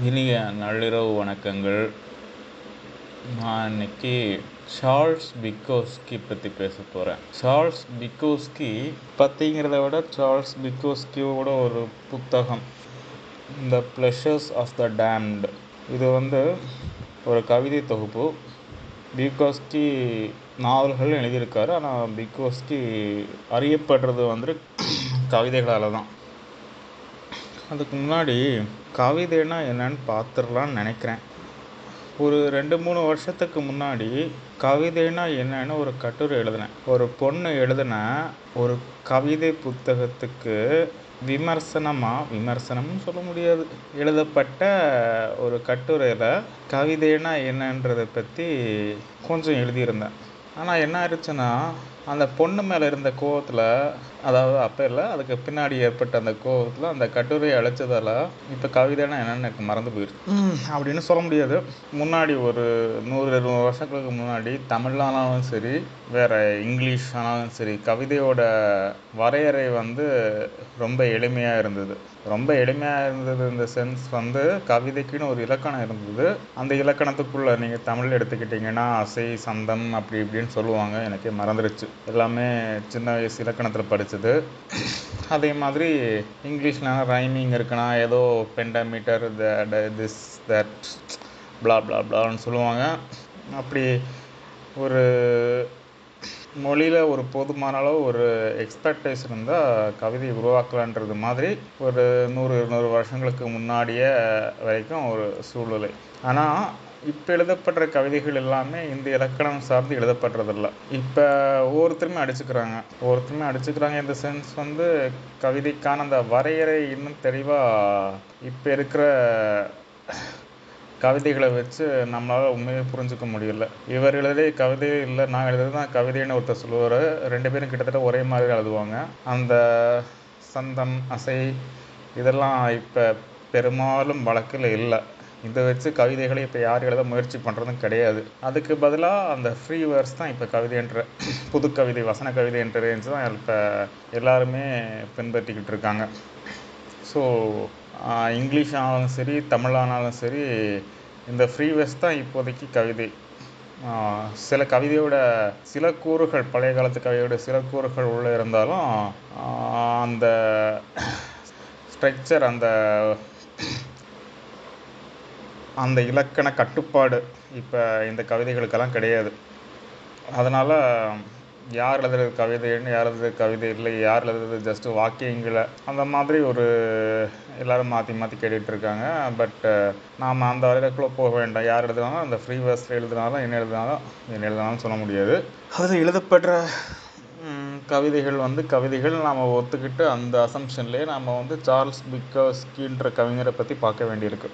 இனிய நள்ளிரவு வணக்கங்கள். நான் இன்னைக்கு சார்ல்ஸ் பிக்கோஸ்கி பற்றி பேச போகிறேன் சார்ல்ஸ் பிக்கோஸ்கி பற்றிங்கிறத விட சார்ல்ஸ் பிக்கோஸ்கியோட ஒரு புத்தகம் த ப்ளஷர்ஸ் ஆஃப் த டேம்டு இது வந்து ஒரு கவிதை தொகுப்பு. பிகோஸ்கி நாவல்கள் எழுதியிருக்காரு. ஆனால் பிகோஸ்கி அறியப்படுறது வந்து கவிதைகளால் தான் அதுக்கு முன்னாடி கவிதைனா என்னன்னு பார்த்துடலான்னு நினைக்கிறேன். ஒரு ரெண்டு மூணு வருஷத்துக்கு முன்னாடி கவிதைனா என்னன்னு ஒரு கட்டுரை எழுதினேன். ஒரு பொண்ணு எழுதின ஒரு கவிதை புத்தகத்துக்கு விமர்சனமாக விமர்சனம்னு சொல்ல முடியாது. எழுதப்பட்ட ஒரு கட்டுரையில் கவிதைனா என்னன்றதை பற்றி கொஞ்சம் எழுதியிருந்தேன். ஆனால் என்ன ஆயிடுச்சுன்னா அந்த பொண்ணு மேலே இருந்த கோவத்தில் அதாவது அப்போ இல்லை அதுக்கு பின்னாடி ஏற்பட்ட அந்த கோவத்தில் அந்த கட்டுரையை அழைச்சதால் இப்போ கவிதைனா என்னன்னு எனக்கு மறந்து போயிடுச்சு. அப்படின்னு சொல்ல முடியாது. முன்னாடி ஒரு நூறு இருநூறு வருஷங்களுக்கு முன்னாடி தமிழானாலும் சரி வேறு இங்கிலீஷ் ஆனாலும் சரி கவிதையோட வரையறை வந்து ரொம்ப எளிமையாக இருந்தது. ரொம்ப எளிமையாக இருந்தது இந்த சென்ஸ் வந்து கவிதைக்குன்னு ஒரு இலக்கணம் இருந்தது. அந்த இலக்கணத்துக்குள்ளே நீங்கள் தமிழ் எடுத்துக்கிட்டிங்கன்னா அசை சந்தம் அப்படி இப்படின்னு சொல்லுவாங்க. எனக்கே மறந்துடுச்சு எல்லாமே சின்ன வயசு இலக்கணத்தில் கிடச்சிது அதே மாதிரி இங்கிலீஷில் ரைமிங் இருக்குன்னா ஏதோ pentameter the this that blah blah ப்ளான்னு சொல்லுவாங்க. அப்படி ஒரு மொழியில் ஒரு போதுமான அளவு ஒரு எக்ஸ்பெக்டேஷன் இருந்தால் கவிதையை உருவாக்கலான்றது மாதிரி ஒரு நூறு இருநூறு வருஷங்களுக்கு முன்னாடியே வரைக்கும் ஒரு சூழ்நிலை. ஆனால் இப்போ எழுதப்படுற கவிதைகள் எல்லாமே இந்த இலக்கணம் சார்ந்து எழுதப்படுறதில்ல இப்போ ஒவ்வொருத்தருமே அடிச்சுக்கிறாங்க. ஒவ்வொருத்தருமே அடிச்சுக்கிறாங்க இந்த சென்ஸ் வந்து கவிதைக்கான அந்த வரையறை இன்னும் தெளிவாக இப்போ இருக்கிற கவிதைகளை வச்சு நம்மளால் உண்மையை புரிஞ்சுக்க முடியல. இவர் எழுதலே கவிதை இல்லை நான் எழுதுறது தான் கவிதைன்னு ஒருத்தர் சொல்லுவார். ரெண்டு பேரும் கிட்டத்தட்ட ஒரே மாதிரி எழுதுவாங்க. அந்த சந்தம் அசை இதெல்லாம் இப்போ பெரும்பாலும் வழக்கில் இல்லை. இதை வச்சு கவிதைகளை இப்போ யார் எழுத முயற்சி பண்ணுறதும் கிடையாது. அதுக்கு பதிலாக அந்த ஃப்ரீ வேர்ஸ் தான் இப்போ கவிதைன்ற புது கவிதை வசன கவிதை என்ற ரேஞ்ச் தான் இப்போ எல்லாருமே பின்பற்றிக்கிட்டு இருக்காங்க. ஸோ இங்கிலீஷ் ஆனாலும் சரி தமிழானாலும் சரி இந்த ஃப்ரீ வேர்ஸ் தான் இப்போதைக்கு கவிதை. சில கவிதையோட சில கூறுகள் பழைய காலத்து கவிதையோட சில கூறுகள் உள்ளே இருந்தாலும் அந்த ஸ்ட்ரக்சர் அந்த அந்த இலக்கண கட்டுப்பாடு இப்போ இந்த கவிதைகளுக்கெல்லாம் கிடையாது. அதனால் யார் எழுதுறது கவிதைன்னு யார் எழுதுறது கவிதை இல்லை யார் எழுதுறது ஜஸ்ட்டு வாக்கியங்களை அந்த மாதிரி ஒரு எல்லோரும் மாற்றி மாற்றி கேட்டுகிட்டு இருக்காங்க. பட் நாம் அந்த வரைக்குள்ளே போக வேண்டாம். யார் எழுதுனாலும் அந்த ஃப்ரீ வேர்ஸில் எழுதினாலும் என்ன எழுதினாலும் என்ன எழுதினாலும் சொல்ல முடியாது. அது எழுதப்படுற கவிதைகள் வந்து கவிதைகள் நாம் ஒத்துக்கிட்டு அந்த அசம்ஷன்லேயே நாம் வந்து சார்ல்ஸ் பிக்கோஸ்கின்ற கவிஞரை பற்றி பார்க்க வேண்டியிருக்கு.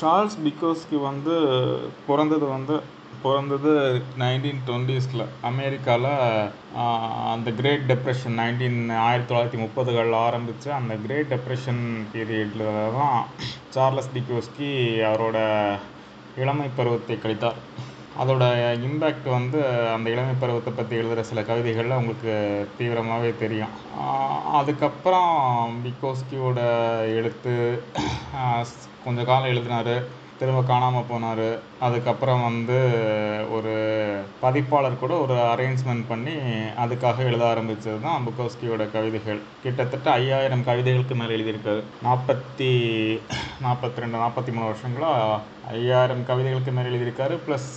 சார்ல்ஸ் பிகோஸ்க்கு வந்து பிறந்தது வந்து பிறந்தது நைன்டீன் டுவெண்ட்டீஸில் அமெரிக்காவில் அந்த கிரேட் டெப்ரெஷன் நைன்டீன் ஆயிரத்தி தொள்ளாயிரத்தி முப்பதுகளில் ஆரம்பித்து அந்த கிரேட் டெப்ரெஷன் பீரியடில் தான் சார்லஸ் டிக்கோஸ்கி அவரோட இளமை பருவத்தை கழித்தார். அதோட இம்பேக்ட் வந்து அந்த இளமை பருவத்தை பற்றி எழுதுகிற சில கவிதைகளில் உங்களுக்கு தீவிரமாகவே தெரியும். அதுக்கப்புறம் பிக்கோஸ்கியோட எழுத்து கொஞ்ச காலம் எழுதினார். திரும்ப காணாமல் போனார். அதுக்கப்புறம் வந்து ஒரு பதிப்பாளர் கூட ஒரு அரேஞ்ச்மெண்ட் பண்ணி அதுக்காக எழுத ஆரம்பித்தது தான் புக்கோஸ்கியோட கவிதைகள். கிட்டத்தட்ட ஐயாயிரம் கவிதைகளுக்கு மேலே எழுதியிருக்காரு. நாற்பத்தி நாற்பத்தி ரெண்டு நாற்பத்தி மூணு வருஷங்களாக ஐயாயிரம் கவிதைகளுக்கு மேலே எழுதியிருக்காரு. ப்ளஸ்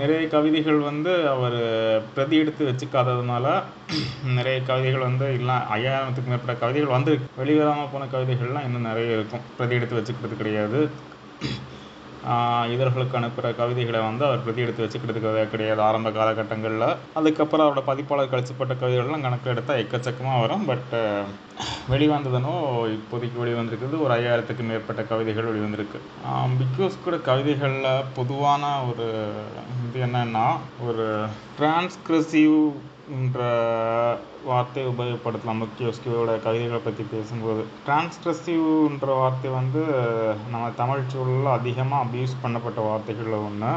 நிறைய கவிதைகள் வந்து அவர் பிரதி எடுத்து வச்சுக்காததுனால நிறைய கவிதைகள் வந்து இல்லை ஐயாயிரத்துக்கு மேற்பட்ட கவிதைகள் வந்து வெளிவராமல் போன கவிதைகள்லாம் இன்னும் நிறைய இருக்கும். பிரதி எடுத்து வச்சுக்கிறது கிடையாது. இதழ்களுக்கு அனுப்புகிற கவிதைகளை வந்து அவர் பிரதி எடுத்து வச்சுக்கிட்டது கிடையாது. ஆரம்ப காலகட்டங்களில். அதுக்கப்புறம் அவரோட பதிப்பாளர் கழிச்சப்பட்ட கவிதைகள்லாம் கணக்கு எடுத்தால் எக்கச்சக்கமாக வரும். பட் வெளிவந்ததுனோ இப்போதைக்கு வெளிவந்திருக்குது ஒரு ஐயாயிரத்துக்கு மேற்பட்ட கவிதைகள் வெளிவந்திருக்கு. பிகாஸ் கூட கவிதைகளில் பொதுவான ஒரு வந்து என்னன்னா ஒரு டிரான்ஸ்கிரசிவ் என்ற வார்த்தையை உபயோகப்படுத்தலாம் புக்கியோஸ்கியோட கவிதைகளை பற்றி பேசும்போது. டிரான்ஸ்கிரசிவ்ன்ற வார்த்தை வந்து நம்ம தமிழ் சூழலில் அதிகமாக அப்யூஸ் பண்ணப்பட்ட வார்த்தைகளில் ஒன்று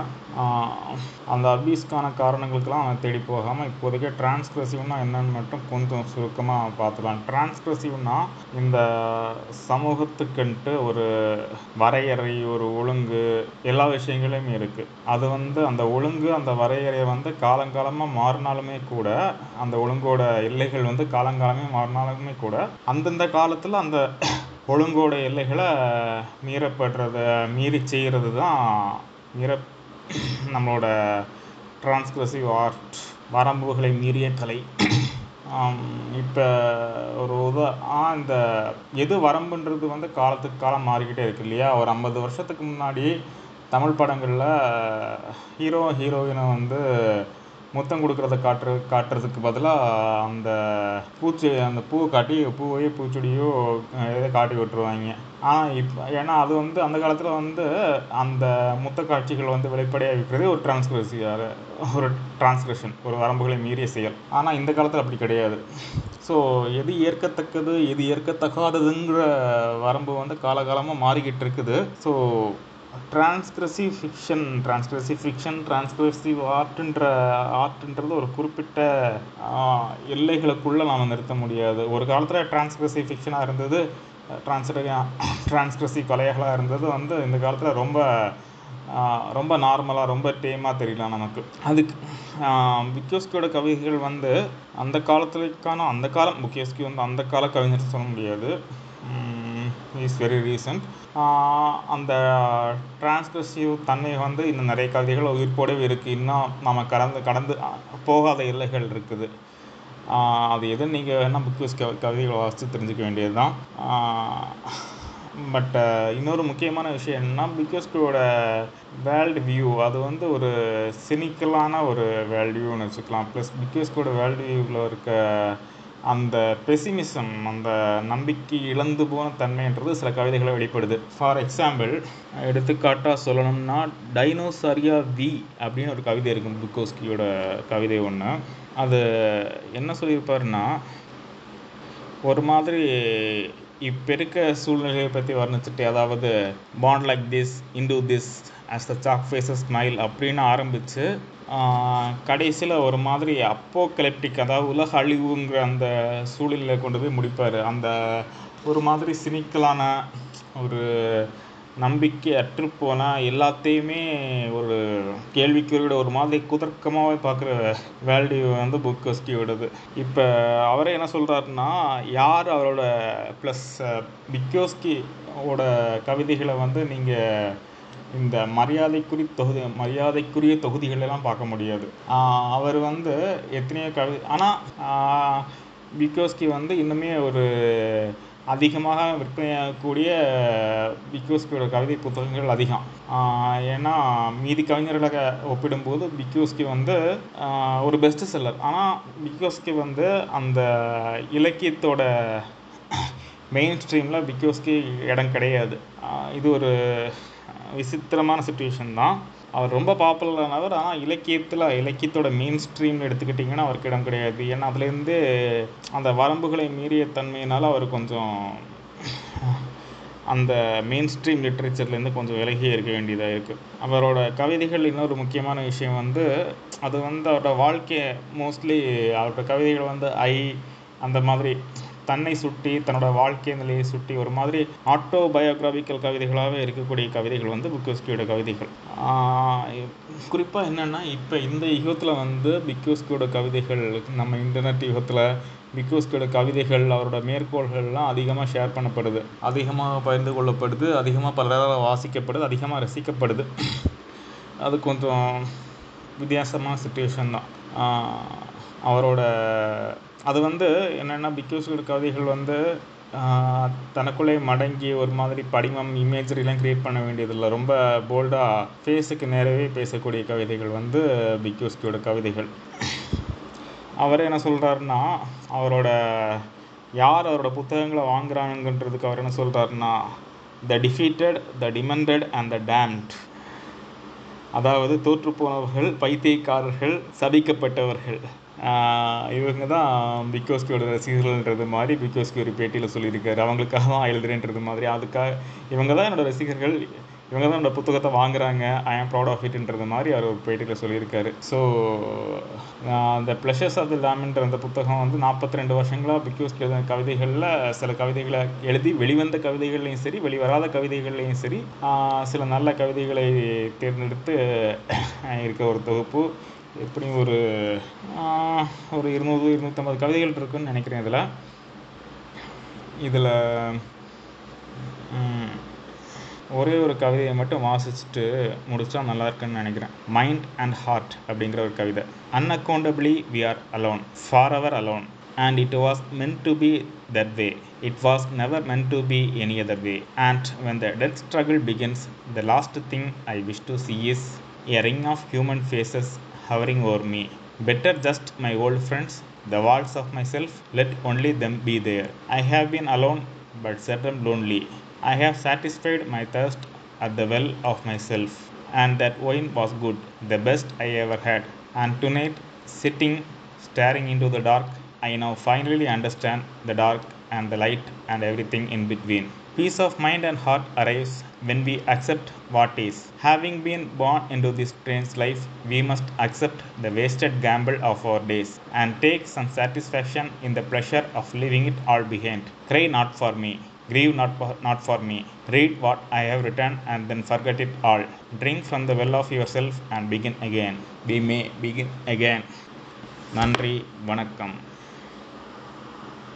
அந்த அப்யூஸ்க்கான காரணங்களுக்கெல்லாம் அவன் தேடி போகாமல் இப்போதைக்கு டிரான்ஸ்கிரசிவ்னா என்னன்னு மட்டும் கொஞ்சம் சுருக்கமாக பார்த்துக்கலாம். டிரான்ஸ்கிரசிவ்னா இந்த சமூகத்துக்குன்ட்டு ஒரு வரையறை ஒரு ஒழுங்கு எல்லா விஷயங்களையும் இருக்குது அது வந்து அந்த ஒழுங்கு ஒழுங்கு அந்த வரையறை வந்து காலங்காலமாக மாறினாலுமே கூட அந்த ஒழுங்கோட எல்லைகள் வந்து காலங்காலமே மாறினாலுமே கூட அந்தந்த காலத்தில் அந்த ஒழுங்கோட எல்லைகளை மீறப்படுறத மீறி செய்கிறது தான் மீற நம்மளோட டிரான்ஸ்கிரசிவ் ஆர்ட் வரம்புகளை மீறிய கலை. இப்போ ஒரு உதா இந்த எது வரம்புன்றது வந்து காலத்துக்கு காலம் மாறிக்கிட்டே இருக்கு இல்லையா? ஒரு ஐம்பது வருஷத்துக்கு முன்னாடி தமிழ் படங்களில் ஹீரோ ஹீரோயினை வந்து முத்தம் கொடுக்குறத காட்டுற காட்டுறதுக்கு பதிலாக அந்த பூச்சி அந்த பூவை காட்டி பூவையோ பூச்செடியோ எதை காட்டி விட்டுருவாங்க. ஆனால் இப்போ ஏன்னா அது வந்து அந்த காலத்தில் வந்து அந்த முத்த காட்சிகள் வந்து வெளிப்படையாக இருக்கிறது ஒரு டிரான்ஸ்கிரசி ஒரு டிரான்ஸ்கிரஷன் ஒரு வரம்புகளை மீறிய செயல். ஆனால் இந்த காலத்தில் அப்படி கிடையாது. ஸோ எது ஏற்கத்தக்கது எது ஏற்கத்தகாததுங்கிற வரம்பு வந்து காலகாலமாக மாறிக்கிட்டு இருக்குது. So transgressive fiction transgressive fiction transgressive ஆர்ட்டுன்ற ஆர்ட்டுன்றது ஒரு குறிப்பிட்ட எல்லைகளுக்குள்ளே நாம் நிறுத்த முடியாது. ஒரு காலத்தில் டிரான்ஸ்கிரசிவ் ஃபிக்ஷனாக இருந்தது டிரான்ஸ்ட டிரான்ஸ்கிரசிவ் கலைகளாக இருந்தது வந்து இந்த காலத்தில் ரொம்ப ரொம்ப நார்மலாக ரொம்ப டேமாக தெரியலாம் நமக்கு. அதுக்கு புக்கியோஸ்கியோட கவிதைகள் வந்து அந்த காலத்துக்கான அந்த காலம் புக்கியோஸ்கி வந்து அந்த கால கவிஞர் சொல்ல முடியாது. Is very recent. அந்த டிரான்ஸ்கிரசிவ் தன்மை வந்து இன்னும் நிறைய கவிதைகள் உயிர்ப்போடவே இருக்குது இன்னும் நம்ம கடந்து கடந்து போகாத எல்லைகள் இருக்குது. அது எது? நீங்கள் வேணால் புக்கியோஸ் கவிதைகளை வாசித்து தெரிஞ்சுக்க வேண்டியது தான் பட் இன்னொரு முக்கியமான விஷயம் என்னென்னா பிகாஸ்கோட வேர்ல்டு வியூ அது வந்து ஒரு சினிக்கலான ஒரு வேர்ல்டு வியூன்னு வச்சுக்கலாம். ப்ளஸ் பிகாஸ்கோட வேர்ல்டு வியூவில் இருக்க அந்த பெசிமிசம் அந்த நம்பிக்கை இழந்து போன தன்மைன்றது சில கவிதைகளை வெளிப்படுது. ஃபார் எக்ஸாம்பிள் எடுத்துக்காட்டாக சொல்லணும்னா டைனோசாரியா வி அப்படின்னு ஒரு கவிதை இருக்கும் புக்கோஸ்கியோட கவிதை ஒன்று அது என்ன சொல்லியிருப்பாருன்னா ஒரு மாதிரி இப்போ இருக்க சூழ்நிலையை பற்றி வர்ணிச்சுட்டு அதாவது bond like this into this as the sack faces smile அப்படின்னு ஆரம்பித்து கடைசியில் ஒரு மாதிரி அப்போ கலெப்டிக் அதாவது உலக அழிவுங்கிற அந்த சூழ்நிலையை கொண்டு போய் முடிப்பார். அந்த ஒரு மாதிரி சினிக்கலான ஒரு நம்பிக்கை அற்றுப்போன எல்லாத்தையுமே ஒரு கேள்விக்குறியோட ஒரு மாதிரி குதர்க்கமாகவே பார்க்குற வேல்யூ வந்து புக்கஸ்கியோடது இப்போ அவரே என்ன சொல்கிறாருன்னா யார் அவரோட ப்ளஸ் பிக்கோஸ்கியோட கவிதைகளை வந்து நீங்கள் இந்த மரியாதைக்குரிய தொகுதி மரியாதைக்குரிய தொகுதிகளெல்லாம் பார்க்க முடியாது. அவர் வந்து எத்தனையோ கவி ஆனால் விக்கோஸ்கி வந்து இன்னுமே ஒரு அதிகமாக விற்பனையாகக்கூடிய பிக்யூஸ்கியோட கவிதை புத்தகங்கள் அதிகம். ஏன்னா மீதி கவிஞர்களை ஒப்பிடும்போது பிக்யூஸ்கி வந்து ஒரு பெஸ்ட் செல்லர் ஆனால் பிக்யூஸ்கி வந்து அந்த இலக்கியத்தோட மெயின் ஸ்ட்ரீமில் பிக்யூஸ்கி இடம் கிடையாது. இது ஒரு விசித்திரமான சுச்சுவேஷன் தான். அவர் ரொம்ப பாப்புலரானவர் ஆனால் இலக்கியத்தில் இலக்கியத்தோட மெயின் ஸ்ட்ரீம்னு எடுத்துக்கிட்டிங்கன்னா அவருக்கு இடம் கிடையாது. ஏன்னா அதுலேருந்து அந்த வரம்புகளை மீறிய தன்மையினால் அவர் கொஞ்சம் அந்த மெயின் ஸ்ட்ரீம் லிட்ரேச்சர்லேருந்து கொஞ்சம் விலகியே இருக்க வேண்டியதாக இருக்குது அவரோட கவிதைகள் இன்னொரு முக்கியமான விஷயம் வந்து அது வந்து அவரோட வாழ்க்கையை மோஸ்ட்லி அவரோட கவிதைகள் வந்து ஐ அந்த மாதிரி தன்னை சுட்டி தன்னோட வாழ்க்கை நிலையை சுட்டி ஒரு மாதிரி ஆட்டோ பயோகிராபிக்கல் கவிதைகளாகவே இருக்கக்கூடிய கவிதைகள் வந்து பிக்யூஸ்கியோட கவிதைகள். குறிப்பாக என்னென்னா இப்போ இந்த யுகத்தில் வந்து பிக்கோஸ்கியோட கவிதைகள் நம்ம இன்டர்நெட் யுகத்தில் பிக்யூஸ்கியோட கவிதைகள் அவரோட மேற்கோள்கள்லாம் அதிகமாக ஷேர் பண்ணப்படுது. அதிகமாக பகிர்ந்து கொள்ளப்படுது அதிகமாக பலரால் வாசிக்கப்படுது அதிகமாக ரசிக்கப்படுது. அது கொஞ்சம் வித்தியாசமான சுச்சுவேஷன் தான். அவரோட அது வந்து என்னென்னா பிக்யூஸோட கவிதைகள் வந்து தனக்குள்ளே மடங்கி ஒரு மாதிரி படிமம் இமேஜரிலாம் க்ரியேட் பண்ண வேண்டியதில்லை. ரொம்ப போல்டாக ஃபேஸுக்கு நேரவே பேசக்கூடிய கவிதைகள் வந்து பிக்யூஸ்கியோட கவிதைகள். அவர் என்ன சொல்கிறாருன்னா அவரோட யார் அவரோட புத்தகங்களை வாங்குறாங்கன்றதுக்கு அவர் என்ன சொல்கிறாருன்னா த டிஃபீட்டட் த டிமெண்டட் அண்ட் த டேம்ட் அதாவது தோற்றுப்போனவர்கள் பைத்தியக்காரர்கள் சபிக்கப்பட்டவர்கள். இவங்க தான் பிகோஸ்கியோட ரசிகர்கள்ன்றது மாதிரி பிகோஸ்கி ஒரு பேட்டியில் சொல்லியிருக்காரு. அவங்களுக்காக தான் எழுதுறேன்றது மாதிரி. அதுக்காக இவங்க தான் என்னோடய ரசிகர்கள். இவங்க தான் என்னோடய புத்தகத்தை வாங்குறாங்க. ஐ ஆம் ப்ரௌட் ஆஃப் இட்ன்றது மாதிரி அவர் ஒரு பேட்டியில் சொல்லியிருக்காரு. ஸோ அந்த ப்ளஷர்ஸ் ஆஃப் தி லேம்ன்ற அந்த புத்தகம் வந்து நாற்பத்தி ரெண்டு வருஷங்களாக பிகோஸ்கி எழுதின கவிதைகளில் சில கவிதைகளை எழுதி வெளிவந்த கவிதைகள்லையும் சரி வெளிவராத கவிதைகள்லையும் சரி சில நல்ல கவிதைகளை தேர்ந்தெடுத்து இருக்க ஒரு தொகுப்பு. எப்படியும் ஒரு ஒரு இருநூறு இருநூற்றம்பது கவிதைகள் இருக்குன்னு நினைக்கிறேன் இதில். இதில் ஒரே ஒரு கவிதையை மட்டும் வாசிச்சுட்டு முடித்தா நல்லா இருக்குன்னு நினைக்கிறேன். மைண்ட் அண்ட் ஹார்ட் அப்படிங்கிற ஒரு கவிதை. Unaccountably we are alone forever alone and it was meant to be that way it was never meant to be any other way and when the death struggle begins the last thing I wish to see is a ring of human faces hovering over me. Better just my old friends, the walls of myself, let only them be there. I have been alone, but seldom lonely. I have satisfied my thirst at the well of myself, and that wine was good, the best I ever had. And tonight, sitting, staring into the dark, I now finally understand the dark and the light and everything in between. Peace of mind and heart arrives when we accept what is. Having been born into this strange life, we must accept the wasted gamble of our days and take some satisfaction in the pleasure of leaving it all behind. Cry not for me. Grieve not for, not for me. Read what I have written and then forget it all. Drink from the well of yourself and begin again. We may begin again. நன்றி வணக்கம்